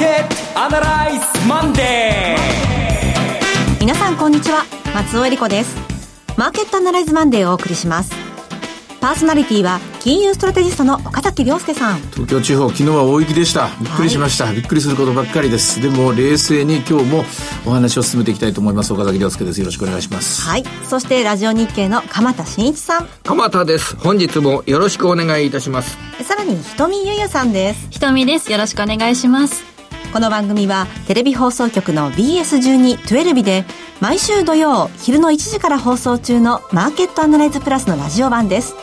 ケットアナライズマンデー。皆さんこんにちは。松尾英里子です。マーケットアナライズマンデーをお送りします。パーソナリティは金融ストラテジストの岡崎良介さん。東京地方昨日は大雪でした。びっくりしました、はい、びっくりすることばっかりです。でも冷静に今日もお話を進めていきたいと思います。岡崎良介です。よろしくお願いします。はい。そしてラジオ日経の鎌田新一さん。鎌田です。本日もよろしくお願いいたします。さらに瞳ゆゆさんです。瞳です。よろしくお願いしますこの番組はテレビ放送局の BS12-12 で毎週土曜昼の1時から放送中のマーケットアナライズプラスのラジオ版です。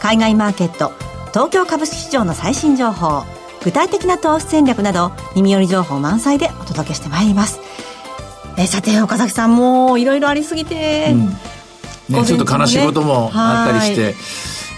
海外マーケット東京株式市場の最新情報具体的な投資戦略など耳寄り情報満載でお届けしてまいります。えさて岡崎さんもいろいろありすぎて、うん。ね、ちょっと悲しいこともあったりして、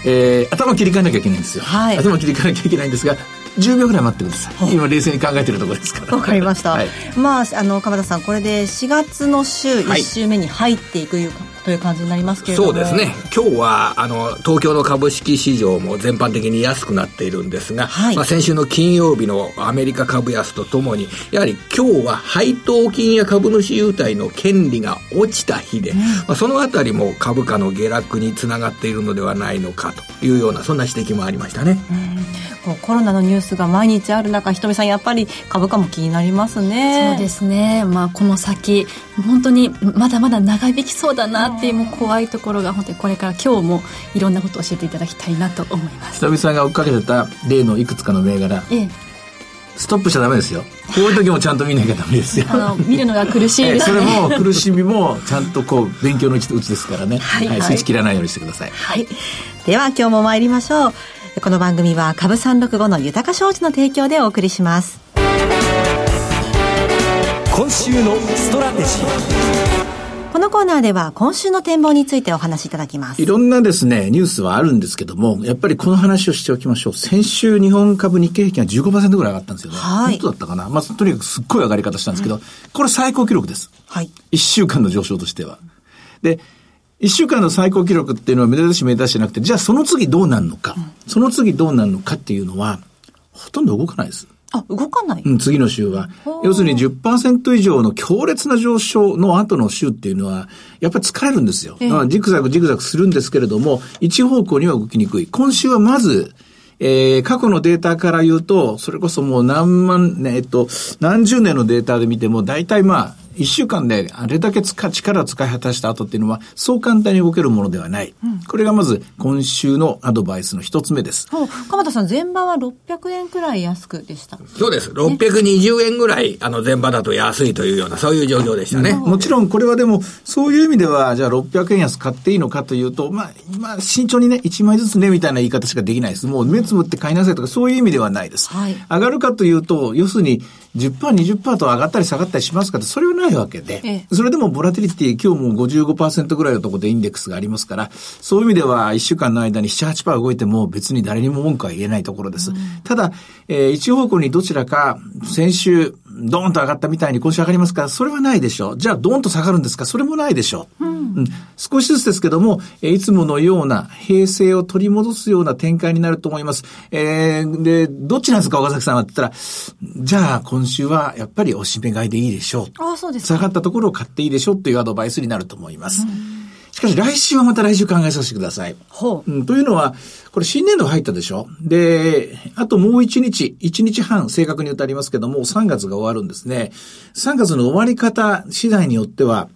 えー、頭切り替えなきゃいけないんですよ、はい、頭切り替えなきゃいけないんですが10秒ぐらい待ってください。今冷静に考えてるところですから。わかりました、はい、まああの鎌田さんこれで4月の週1週目に入っていくいうか、はいという感じになりますけれども。そうですね。今日はあの東京の株式市場も全般的に安くなっているんですが、はい、まあ、先週の金曜日のアメリカ株安とともにやはり今日は配当金や株主優待の権利が落ちた日で、うん、まあ、そのあたりも株価の下落につながっているのではないのかというようなそんな指摘もありましたね。うコロナのニュースが毎日ある中ひとみさんやっぱり株価も気になりますね。そうですね。まあこの先本当にまだまだ長引きそうだなっていうもう怖いところが本当にこれから今日もいろんなことを教えていただきたいなと思いますひとみさんが追っかけてた例のいくつかの銘柄、ええ、ストップしちゃダメですよ。こういう時もちゃんと見なきゃダメですよ。あの見るのが苦しいですね、それも苦しみもちゃんとこう勉強のうちですからね、はい、はい、スイッチ切らないようにしてください、はい、では今日も参りましょう。この番組は株365の豊か商事の提供でお送りします。今週のストラテジーこのコーナーでは今週の展望についてお話しいただきます。いろんなですね、ニュースはあるんですけども、やっぱりこの話をしておきましょう。先週日本株日経平均が15%ぐらい上がったんですよね。はい。本当だったかな？まあ、とにかくすっごい上がり方したんですけど、これ最高記録です。はい。1週間の上昇としては。で、一週間の最高記録っていうのは目立たし目立たしじゃなくて、じゃあその次どうなるのか、うん、その次どうなるのかっていうのは、ほとんど動かないです。あ、動かないうん、次の週は。要するに10%以上の強烈な上昇の後の週っていうのは、やっぱり疲れるんですよ。えー、ジグザグジグザグするんですけれども、一方向には動きにくい。今週はまず、えー、過去のデータから言うと、それこそもう何万、ね、えっと、何十年のデータで見ても、大体まあ、一週間であれだけ使力を使い果たした後っていうのは、そう簡単に動けるものではない。うん、これがまず今週のアドバイスの一つ目です。鎌田さん、前場は600円くらい安くでした。そうです。620円ぐらい、あの前場だと安いというような、そういう状況でしたね。もちろんこれはでも、そういう意味では、じゃあ600円安買っていいのかというと、まあ、まあ、慎重にね、1枚ずつね、みたいな言い方しかできないです。もう目つぶって買いなさいとか、そういう意味ではないです。はい、上がるかというと、要するに、10%、20%と上がったり下がったりしますかそれはないわけで、ええ、それでもボラティリティ、今日も55%ぐらいのところでインデックスがありますから、そういう意味では1週間の間に7、8%動いても別に誰にも文句は言えないところです。うん、ただ、えー、一方向にどちらか、先週、ドーンと上がったみたいに今週上がりますか？それはないでしょう。じゃあ、ドーンと下がるんですか？それもないでしょう。うん、うん、少しずつですけども、えいつものような平成を取り戻すような展開になると思います。えー、で、どっちなんですか？岡崎さんはって言ったら、じゃあ、今週はやっぱりおしめ買いでいいでしょう。あそうです下がったところを買っていいでしょうっていうアドバイスになると思います。うんしかし来週はまた来週考えさせてください。ほう。うん、というのは、これ新年度入ったでしょ？で、あともう一日、一日半正確に言うとありますけども、3月が終わるんですね。3月の終わり方次第によっては、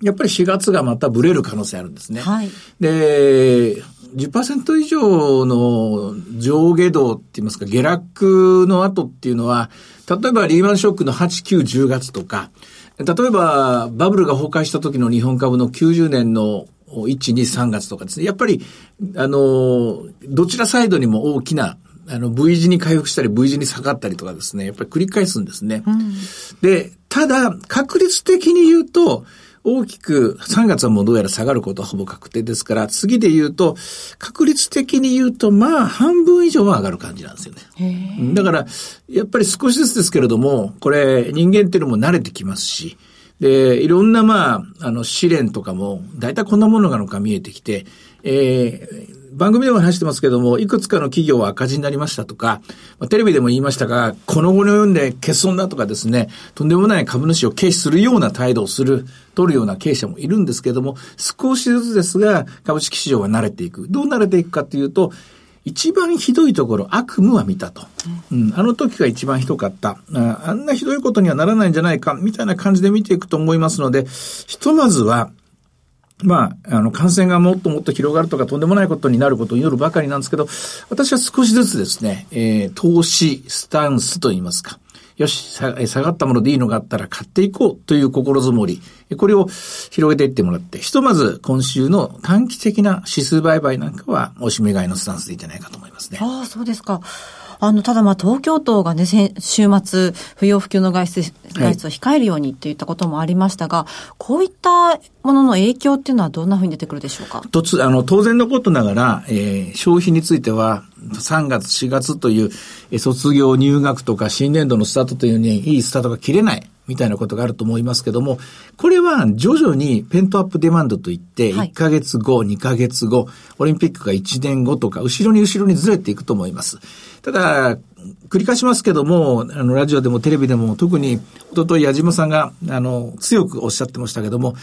やっぱり4月がまたブレる可能性あるんですね。はい。で、10%以上の上下動って言いますか、下落の後っていうのは、例えばリーマンショックの8、9、10月とか、例えば、バブルが崩壊した時の日本株の90年の1、2、3月とかですね。やっぱり、あの、どちらサイドにも大きな、あの、V 字に回復したり V 字に下がったりとかですね。やっぱり繰り返すんですね。うん、で、ただ、確率的に言うと、大きく3月はもうどうやら下がることはほぼ確定ですから、次で言うと、確率的に言うと、まあ、半分以上は上がる感じなんですよね。だから、やっぱり少しずつですけれども、これ、人間っていうのも慣れてきますし、で、いろんな、まあ、あの、試練とかも、だいたいこんなものがのか見えてきて、えー、番組でも話してますけども、いくつかの企業は赤字になりましたとか、まあ、テレビでも言いましたが、この後の読んで欠損だとかですね、とんでもない株主を軽視するような態度をする、取るような経営者もいるんですけども、少しずつですが、株式市場は慣れていく。どう慣れていくかというと、一番ひどいところ、悪夢は見たと。うん、あの時が一番ひどかったあ。あんなひどいことにはならないんじゃないか、みたいな感じで見ていくと思いますので、ひとまずは、まあ、あの、感染がもっともっと広がるとかとんでもないことになることを祈るばかりなんですけど、私は少しずつですね、えー、投資スタンスといいますか、よし、下がったものでいいのがあったら買っていこうという心づもり、これを広げていってもらって、ひとまず今週の短期的な指数売買なんかは、おしめ買いのスタンスでいいんじゃないかと思いますね。ああ、そうですか。あの、ただまあ東京都がね、週末、不要不急の外出、外出を控えるようにっていったこともありましたが、はい、こういったものの影響っていうのはどんなふうに出てくるでしょうか？とつ、あの、当然のことながら、えー、消費については、3月、4月という、卒業、入学とか新年度のスタートというに、いいスタートが切れない。みたいなことがあると思いますけども、これは徐々にペントアップデマンドといって、1ヶ月後、2ヶ月後、オリンピックが1年後とか、後ろに後ろにずれていくと思います。ただ、繰り返しますけども、あの、ラジオでもテレビでも、特に、おととい矢島さんが、あの、強くおっしゃってましたけども、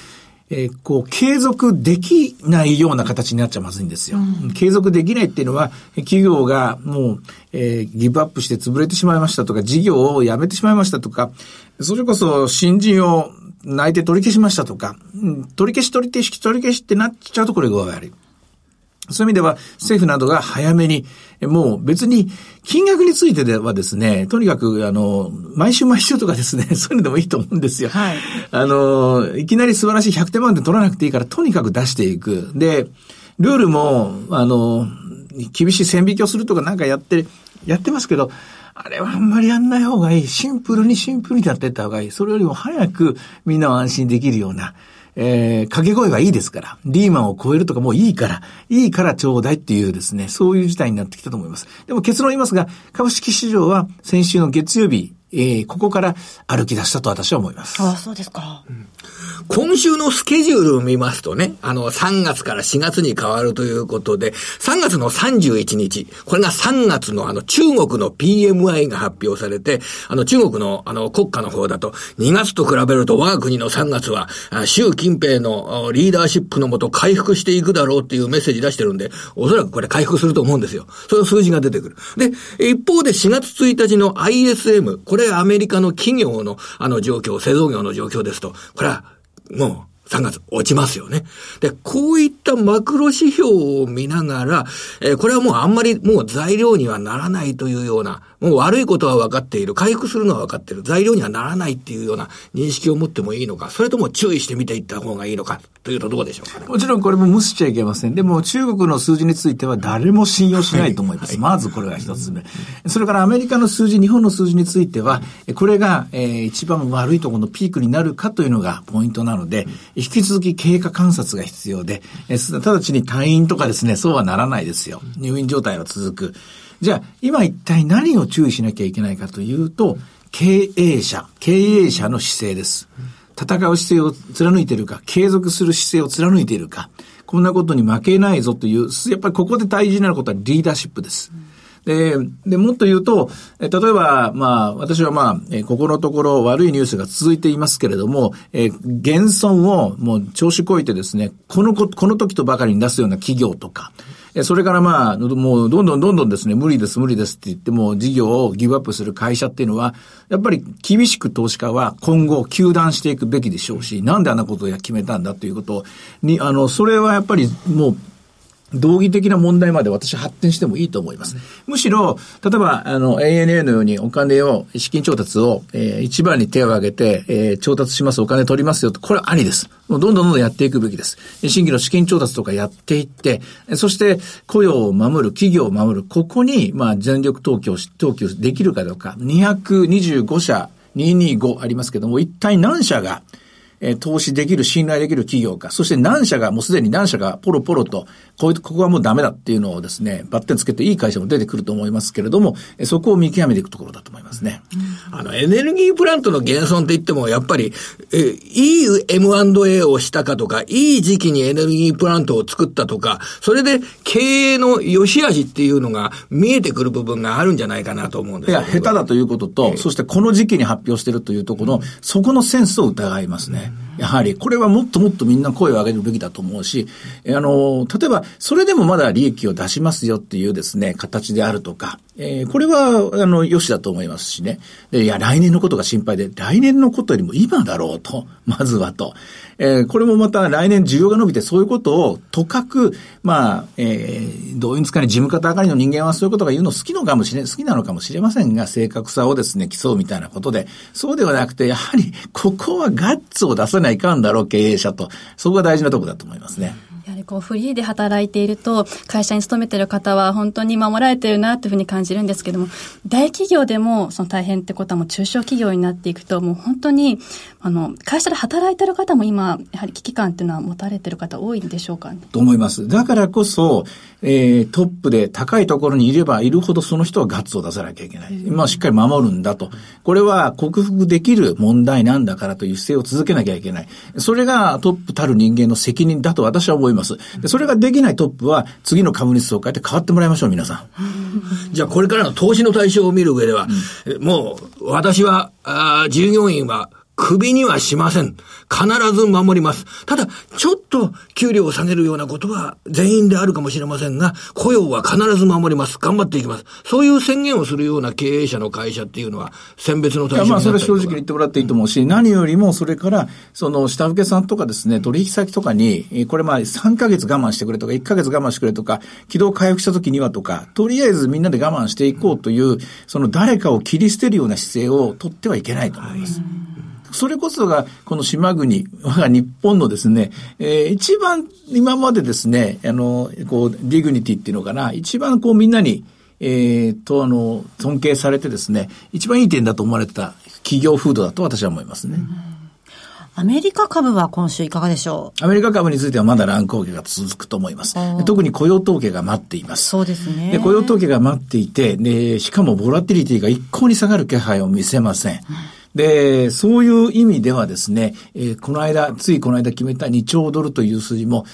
えー、こう、継続できないような形になっちゃまずいんですよ。うん、継続できないっていうのは、企業がもう、えー、ギブアップして潰れてしまいましたとか、事業をやめてしまいましたとか、それこそ新人を泣いて取り消しましたとか、うん、取り消し取り消し取り消しってなっちゃうとこれが悪い。そういう意味では、政府などが早めに、もう別に、金額についてではですね、とにかく、あの、毎週毎週とかですね、そういうのでもいいと思うんですよ。はい。あの、いきなり素晴らしい100点満点取らなくていいから、とにかく出していく。で、ルールも、あの、厳しい線引きをするとかなんかやって、やってますけど、あれはあんまりやんない方がいい。シンプルにシンプルにやっていった方がいい。それよりも早くみんなを安心できるような。えー、掛け声がいいですから、リーマンを超えるとかもういいから、いいからちょうだいっていうですね、そういう事態になってきたと思います。でも結論言いますが、株式市場は先週の月曜日、えー、ここから歩き出したと私は思います。ああ、そうですか。うん今週のスケジュールを見ますとね、あの、3月から4月に変わるということで、3月の31日、これが3月のあの、中国の PMI が発表されて、あの、中国のあの、国家の方だと、2月と比べると我が国の3月は、習近平のリーダーシップのもと回復していくだろうっていうメッセージ出してるんで、おそらくこれ回復すると思うんですよ。その数字が出てくる。で、一方で4月1日の ISM、これでアメリカの企業のあの状況、製造業の状況ですと、これはもう、3月落ちますよね。で、こういったマクロ指標を見ながら、えー、これはもうあんまりもう材料にはならないというような、もう悪いことは分かっている、回復するのは分かっている、材料にはならないっていうような認識を持ってもいいのか、それとも注意して見ていった方がいいのか、というとどうでしょうかね。もちろんこれも無視しちゃいけません。でも中国の数字については誰も信用しないと思います。はい、まずこれが一つ目。それからアメリカの数字、日本の数字については、これが、えー、一番悪いところのピークになるかというのがポイントなので、引き続き経過観察が必要で、えー、直ちに退院とかですね、そうはならないですよ。入院状態は続く。じゃあ、今一体何を注意しなきゃいけないかというと、経営者、経営者の姿勢です。戦う姿勢を貫いているか、継続する姿勢を貫いているか、こんなことに負けないぞという、やっぱりここで大事になることはリーダーシップです。で、で、もっと言うと、例えば、まあ、私はまあ、えここのところ悪いニュースが続いていますけれども、え減損をもう調子こいてですね、このこ、この時とばかりに出すような企業とか、それからまあ、もうどんどんどんどんですね、無理です無理ですって言っても事業をギブアップする会社っていうのは、やっぱり厳しく投資家は今後休断していくべきでしょうし、なんであんなことを決めたんだということに、あの、それはやっぱりもう、道義的な問題まで私発展してもいいと思います。むしろ、例えば、あの、ANA のようにお金を、資金調達を、えー、一番に手を挙げて、えー、調達します、お金取りますよと、これはありです。もうどんどんどんどんやっていくべきです。新規の資金調達とかやっていって、そして雇用を守る、企業を守る、ここに、まあ、全力投球、投球できるかどうか、225社、225ありますけども、一体何社が、えー、投資できる、信頼できる企業か、そして何社が、もうすでに何社がポロポロと、こういう、ここはもうダメだっていうのをですね、バッテンつけていい会社も出てくると思いますけれども、そこを見極めていくところだと思いますね。あの、エネルギープラントの減損って言っても、やっぱり、え、いい M&A をしたかとか、いい時期にエネルギープラントを作ったとか、それで経営の良し悪しっていうのが見えてくる部分があるんじゃないかなと思うんですいや、下手だということと、えー、そしてこの時期に発表してるというところの、そこのセンスを疑いますね。やはり、これはもっともっとみんな声を上げるべきだと思うし、あの、例えば、それでもまだ利益を出しますよっていうですね、形であるとか、えー、これは、あの、良しだと思いますしね。で、いや、来年のことが心配で、来年のことよりも今だろうと、まずはと。えー、これもまた来年需要が伸びてそういうことをとかく、まあ、えー、どういうんですかね、事務方上がりの人間はそういうことが言うの好きのかもしれ、好きなのかもしれませんが、正確さをですね、競うみたいなことで、そうではなくて、やはり、ここはガッツを出さないいかんだろう、経営者と。そこが大事なところだと思いますね。こうフリーで働いていると、会社に勤めている方は本当に守られてるなというふうに感じるんですけども、大企業でもその大変ってことはもう中小企業になっていくと、もう本当に、あの、会社で働いてる方も今、やはり危機感っていうのは持たれてる方多いんでしょうか、ね、と思います。だからこそ、えー、トップで高いところにいればいるほどその人はガッツを出さなきゃいけない。まあしっかり守るんだと。これは克服できる問題なんだからという姿勢を続けなきゃいけない。それがトップたる人間の責任だと私は思います。でそれができないトップは次の株主総会で変わってもらいましょう、皆さん。じゃあこれからの投資の対象を見る上では、うん、もう私は、あ従業員は首にはしません。必ず守ります。ただ、ちょっと給料を下げるようなことは全員であるかもしれませんが、雇用は必ず守ります。頑張っていきます。そういう宣言をするような経営者の会社っていうのは、選別の対象にまあ、それ正直に言ってもらっていいと思うし、何よりもそれから、その下請けさんとかですね、取引先とかに、これまあ3ヶ月我慢してくれとか、1ヶ月我慢してくれとか、軌道回復した時にはとか、とりあえずみんなで我慢していこうという、その誰かを切り捨てるような姿勢を取ってはいけないと思います。はいそれこそが、この島国、我 が日本のですね、えー、一番今までですね、あの、こう、 dignity っていうのかな、一番こうみんなに、えー、と、あの、尊敬されてですね、一番いい点だと思われてた企業風土だと私は思いますね。アメリカ株は今週いかがでしょう？アメリカ株についてはまだ乱高下が続くと思います。特に雇用統計が待っています。そうですね。で雇用統計が待っていて、で、しかもボラティリティが一向に下がる気配を見せません。うんで、そういう意味ではですね、えー、この間、ついこの間決めた2兆ドルという数字も、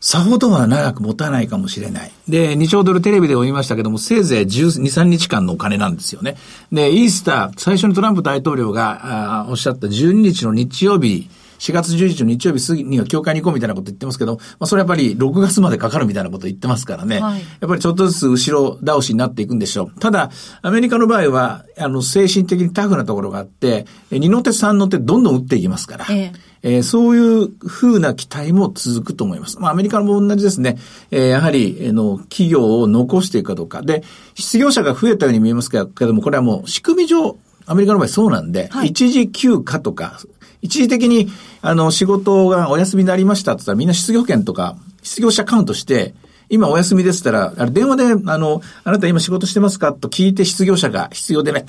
さほどは長く持たないかもしれない。で、2兆ドルテレビでも言いましたけども、せいぜい12、3日間のお金なんですよね。で、イースター、最初にトランプ大統領があおっしゃった12日の日曜日4月11日の日曜日過ぎには教会に行こうみたいなこと言ってますけど、まあそれやっぱり6月までかかるみたいなこと言ってますからね。はい、やっぱりちょっとずつ後ろ倒しになっていくんでしょう。ただ、アメリカの場合は、あの、精神的にタフなところがあって、2の手3の手どんどん打っていきますから。えええー、そういう風な期待も続くと思います。まあ、アメリカも同じですね。えー、やはり、えー、の、企業を残していくかどうか。で、失業者が増えたように見えますけども、これはもう仕組み上、アメリカの場合そうなんで、はい、一時休暇とか、一時的に、あの、仕事がお休みになりましたって言ったら、みんな失業権とか、失業者カウントして、今お休みですったら、あれ電話で、あの、あなた今仕事してますか？と聞いて失業者が必要でね、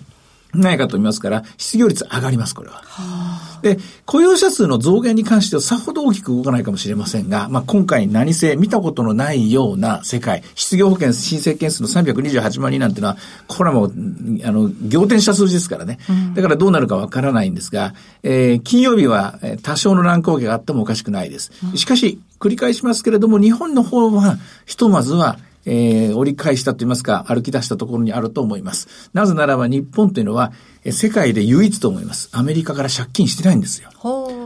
ないかと思いますから、失業率上がります、これは。はで、雇用者数の増減に関してはさほど大きく動かないかもしれませんが、まあ、今回何せ見たことのないような世界、失業保険申請件数の328万人なんてのは、これはもう、あの、仰天した数字ですからね。だからどうなるかわからないんですが、えー、金曜日は多少の乱高下があってもおかしくないです。しかし、繰り返しますけれども、日本の方は、ひとまずは、えー、折り返したといいますか、歩き出したところにあると思います。なぜならば日本というのは、世界で唯一と思います。アメリカから借金してないんですよ。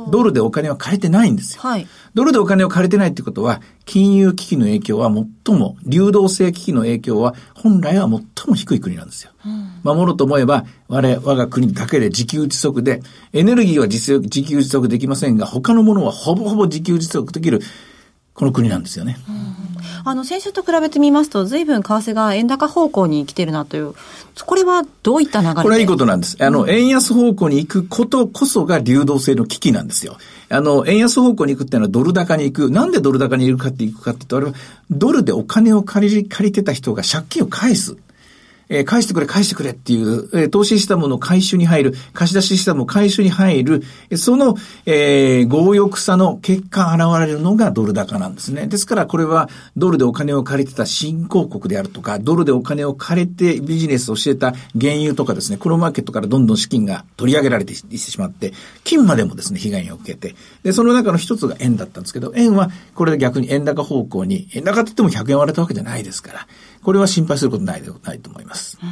ドルでお金は借りてないんですよ。はい、ドルでお金を借りてないってことは、金融危機の影響は最も、流動性危機の影響は本来は最も低い国なんですよ。うん、守ろうと思えば、我、我が国だけで自給自足で、エネルギーは自自給自足できませんが、他のものはほぼほぼ自給自足できる、この国なんですよね。うんあの、先週と比べてみますと、随分為替が円高方向に来てるなという、これはどういった流れこれはいいことなんです。あの、うん、円安方向に行くことこそが流動性の危機なんですよ。あの、円安方向に行くっていうのはドル高に行く。なんでドル高に行くかって行くかって言うと、あれはドルでお金を借り、借りてた人が借金を返す。え、返してくれ、返してくれっていう、え、投資したもの回収に入る、貸し出ししたもの回収に入る、その、えー、強欲さの結果現れるのがドル高なんですね。ですからこれはドルでお金を借りてた新興国であるとか、ドルでお金を借りてビジネスをしてた原油とかですね、このマーケットからどんどん資金が取り上げられていってしまって、金までもですね、被害を受けて、で、その中の一つが円だったんですけど、円はこれで逆に円高方向に、円高って言っても100円割れたわけじゃないですから、これは心配することないでないと思います、うん、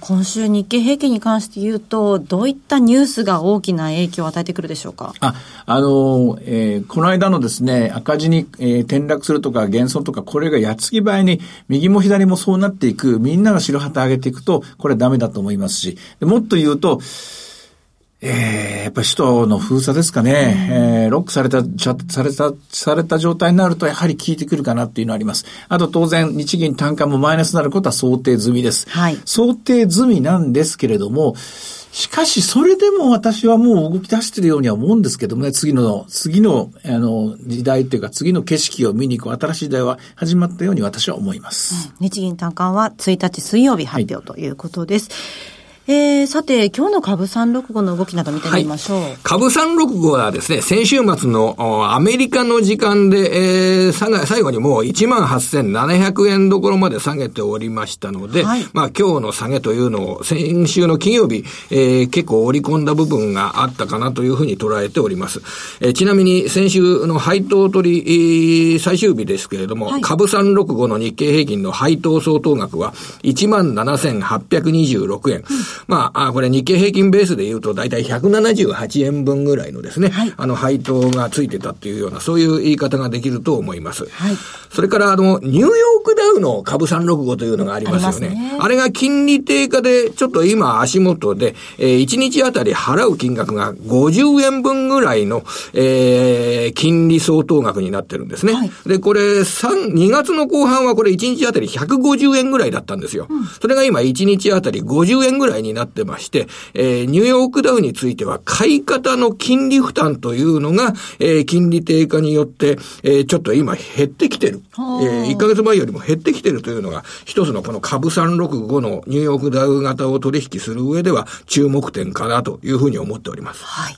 今週日経平均に関して言うと、どういったニュースが大きな影響を与えてくるでしょうか？あ、あの、えー、この間のですね、赤字に、えー、転落するとか減損とか、これが矢継ぎ早に、右も左もそうなっていく、みんなが白旗上げていくと、これはダメだと思いますし、もっと言うと、えー、やっぱり首都の封鎖ですかね、うん、えー、ロックされた、された、された状態になるとやはり効いてくるかなっていうのはあります。あと当然日銀単価もマイナスになることは想定済みです。はい。想定済みなんですけれども、しかし、それでも私はもう動き出してるようには思うんですけどもね、次の、次の、あの、時代っていうか、次の景色を見に行く新しい時代は始まったように私は思います。うん、日銀単価は1日水曜日発表ということです。はいえー、さて、今日の株365の動きなど見てみましょう。はい、株365はですね、先週末のアメリカの時間で、えー、最後にもう18,700円どころまで下げておりましたので、はい、まあ今日の下げというのを先週の金曜日、えー、結構織り込んだ部分があったかなというふうに捉えております。えー、ちなみに先週の配当取り、最終日ですけれども、はい、株365の日経平均の配当相当額は17,826円。うんまあ、これ日経平均ベースで言うと大体178円分ぐらいのですね、はい、あの配当がついてたっていうような、そういう言い方ができると思います。はい、それから、あの、ニューヨウの株365というのがありますよね。あねあれが金利低下で、ちょっと今足元で、えー、1日あたり払う金額が50円分ぐらいの、えー、金利相当額になってるんですね。はい、で、これ、3、2月の後半はこれ1日あたり150円ぐらいだったんですよ。うん、それが今1日あたり50円ぐらいにになってまして、えー、ニューヨークダウについては買い方の金利負担というのが、えー、金利低下によって、えー、ちょっと今減ってきてる。えー、1ヶ月前よりも減ってきてるというのが、一つのこの株365のニューヨークダウ型を取引する上では注目点かなというふうに思っております。はい。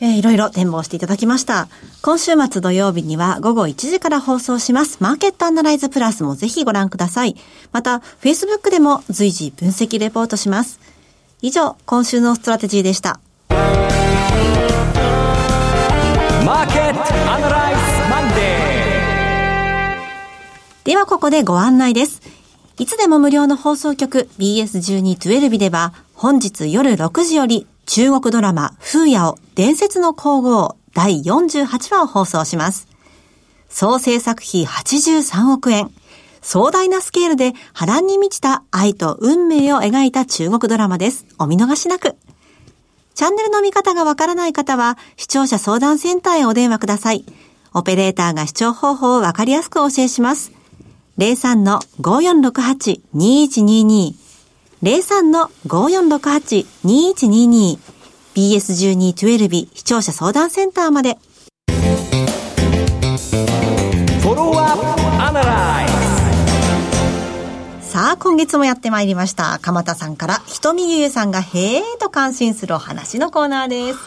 えー、いろいろ展望していただきました。今週末土曜日には午後1時から放送します。マーケットアナライズプラスもぜひご覧ください。また、Facebook でも随時分析レポートします。以上、今週のストラテジーでした。ではここでご案内です。いつでも無料の放送局 BS1212 では本日夜6時より中国ドラマ、風夜を伝説の皇后第48話を放送します。総制作費83億円。壮大なスケールで波乱に満ちた愛と運命を描いた中国ドラマです。お見逃しなく。チャンネルの見方がわからない方は、視聴者相談センターへお電話ください。オペレーターが視聴方法をわかりやすくお教えします。03-5468-2122 03-5468-2122 BS1212 視聴者相談センターまで。さあ、今月もやってまいりました。鎌田さんから、ひとみゆゆさんがへーと感心するお話のコーナーです。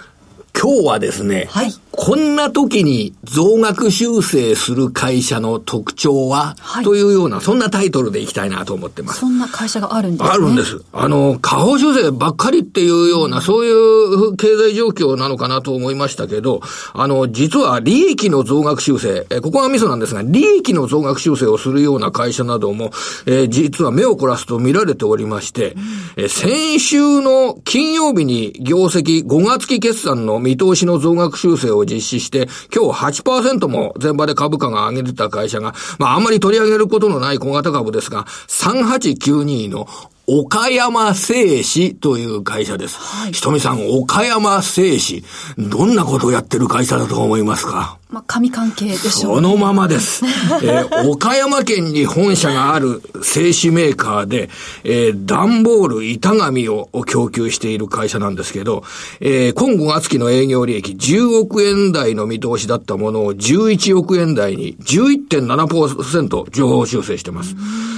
今日はですね、はい、こんな時に増額修正する会社の特徴は、はい、というような、そんなタイトルでいきたいなと思ってます。そんな会社があるんですね。あるんです。あの、下方修正ばっかりっていうような、そういう経済状況なのかなと思いましたけど、あの、実は利益の増額修正、えここがミソなんですが、利益の増額修正をするような会社なども、えー、実は目を凝らすと見られておりまして、うん、え先週の金曜日に業績5月期決算の見通しの増額修正を実施して、今日8%も全場で株価が上げてた会社が、まああんまり取り上げることのない小型株ですが、3892の岡山製紙という会社です。はい、ひとみさん、岡山製紙。どんなことをやってる会社だと思いますか？まあ、神関係でしょう、ね、そのままです。えー、岡山県に本社がある製紙メーカーで、えー、段ボール板紙を供給している会社なんですけど、えー、今5月期の営業利益10億円台の見通しだったものを11億円台に11.7%情報修正してます。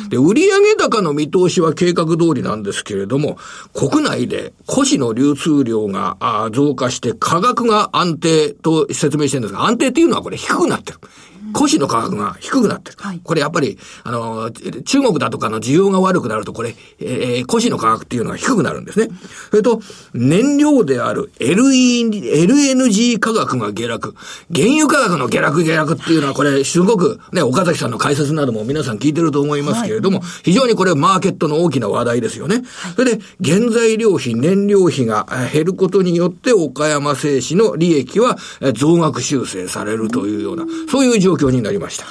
で、売上高の見通しは計画通りなんですけれども、国内で古紙の流通量が増加して価格が安定と説明してるんですが、安定っていうのはこれ低くなってる。古紙の価格が低くなってる。はい、これやっぱり、あの、中国だとかの需要が悪くなると、これ、えー、古紙の価格っていうのが低くなるんですね。それと、燃料である LNG 価格が下落。原油価格の下落下落っていうのは、これ、すごく、ね、岡崎さんの解説なども皆さん聞いてると思いますけれども、はい、非常にこれマーケットの大きな話題ですよね。はい、それで、原材料費、燃料費が減ることによって、岡山製紙の利益は増額修正されるというような、そういう状況況になりました。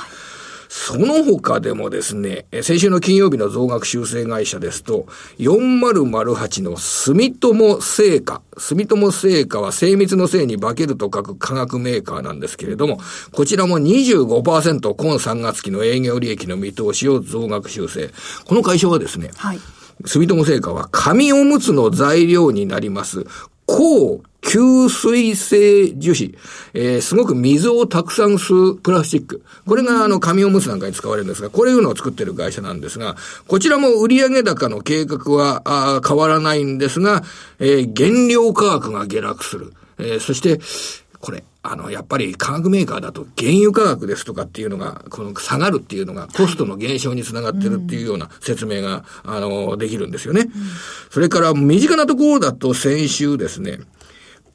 その他でもですね、先週の金曜日の増額修正会社ですと、4008の住友製菓。住友製菓は精密のせいに化けると書く化学メーカーなんですけれども、こちらも25%今3月期の営業利益の見通しを増額修正。この会社はですね、はい、住友製菓は紙おむつの材料になります、抗吸水性樹脂、えー、すごく水をたくさん吸うプラスチック。これがあの紙おむつなんかに使われるんですが、これいうのを作ってる会社なんですが、こちらも売上高の計画はあ変わらないんですが、えー、原料価格が下落する。えー、そして、これ、あの、やっぱり化学メーカーだと原油価格ですとかっていうのが、この下がるっていうのがコストの減少につながってるっていうような説明が、あの、できるんですよね。それから身近なところだと先週ですね、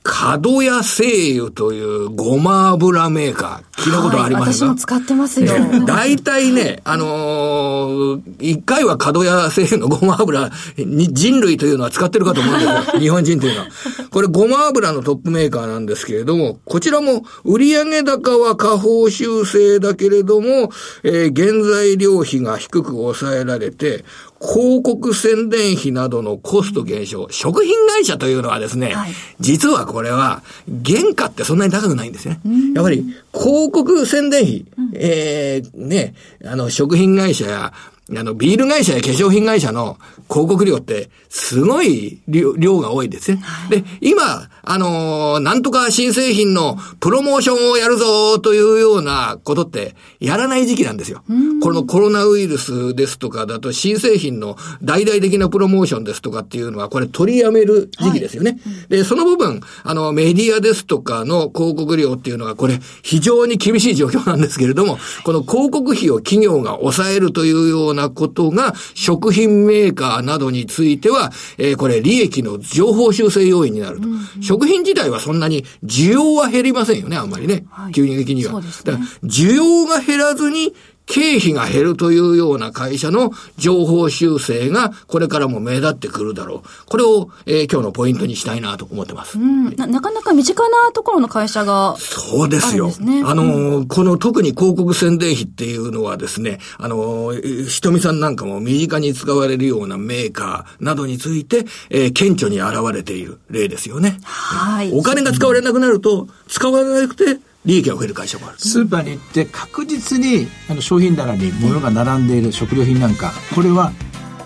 角屋製油というごま油メーカー、聞いたことありますか、はい、私も使ってますよ。大体ね、あのー、一回は角屋製油のごま油に人類というのは使ってるかと思うんですよ。日本人というのは。これごま油のトップメーカーなんですけれども、こちらも売上高は下方修正だけれども、えー、原材料費が低く抑えられて、広告宣伝費などのコスト減少、食品会社というのはですね、はい、実はこれは、原価ってそんなに高くないんですね。やっぱり、広告宣伝費、うん、えー、ね、あの、食品会社や、あの、ビール会社や化粧品会社の広告料って、すごい量が多いですね。はい、で、今、あのー、なんとか新製品のプロモーションをやるぞというようなことって、やらない時期なんですよ。このコロナウイルスですとかだと、新製品の大々的なプロモーションですとかっていうのは、これ取りやめる時期ですよね。はい、で、その部分、あの、メディアですとかの広告料っていうのが、これ、非常に厳しい状況なんですけれども、この広告費を企業が抑えるというようなことが、食品メーカーなどについては、えー、これ、利益の情報修正要因になると。食品自体はそんなに需要は減りませんよね、あんまりね。はい、急激には。ね。だから、需要が減らずに、経費が減るというような会社の情報修正がこれからも目立ってくるだろう。これを、えー、今日のポイントにしたいなと思ってます。うんな。なかなか身近なところの会社が、そうですよ。ね、あの、この特に広告宣伝費っていうのはですね、あの、ひとみさんなんかも身近に使われるようなメーカーなどについて、えー、顕著に現れている例ですよね。はい。お金が使われなくなると、使われなくて、利益が増える会社もあるスーパーに行って確実にあの商品棚に物が並んでいる食料品なんかこれは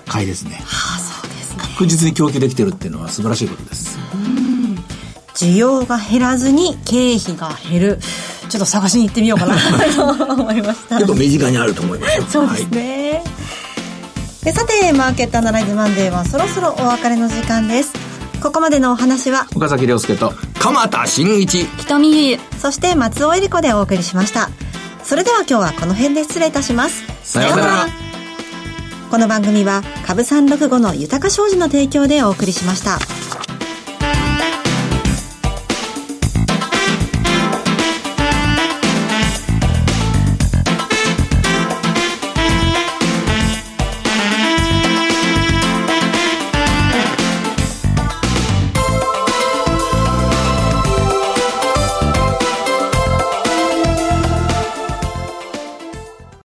買いですね,、はあ、そうですね。確実に供給できてるっていうのは素晴らしいことです。需要が減らずに経費が減る。ちょっと探しに行ってみようかな。と思いました。結構身近にあると思いますそうですね、はい、さてマーケットアナライズマンデーはそろそろお別れの時間ですここまでのお話は岡崎亮介と鎌田新一。瞳優そして松尾恵理子でお送りしました。それでは今日はこの辺で失礼いたします。さようなら。この番組は株三六五の豊か商事の提供でお送りしました。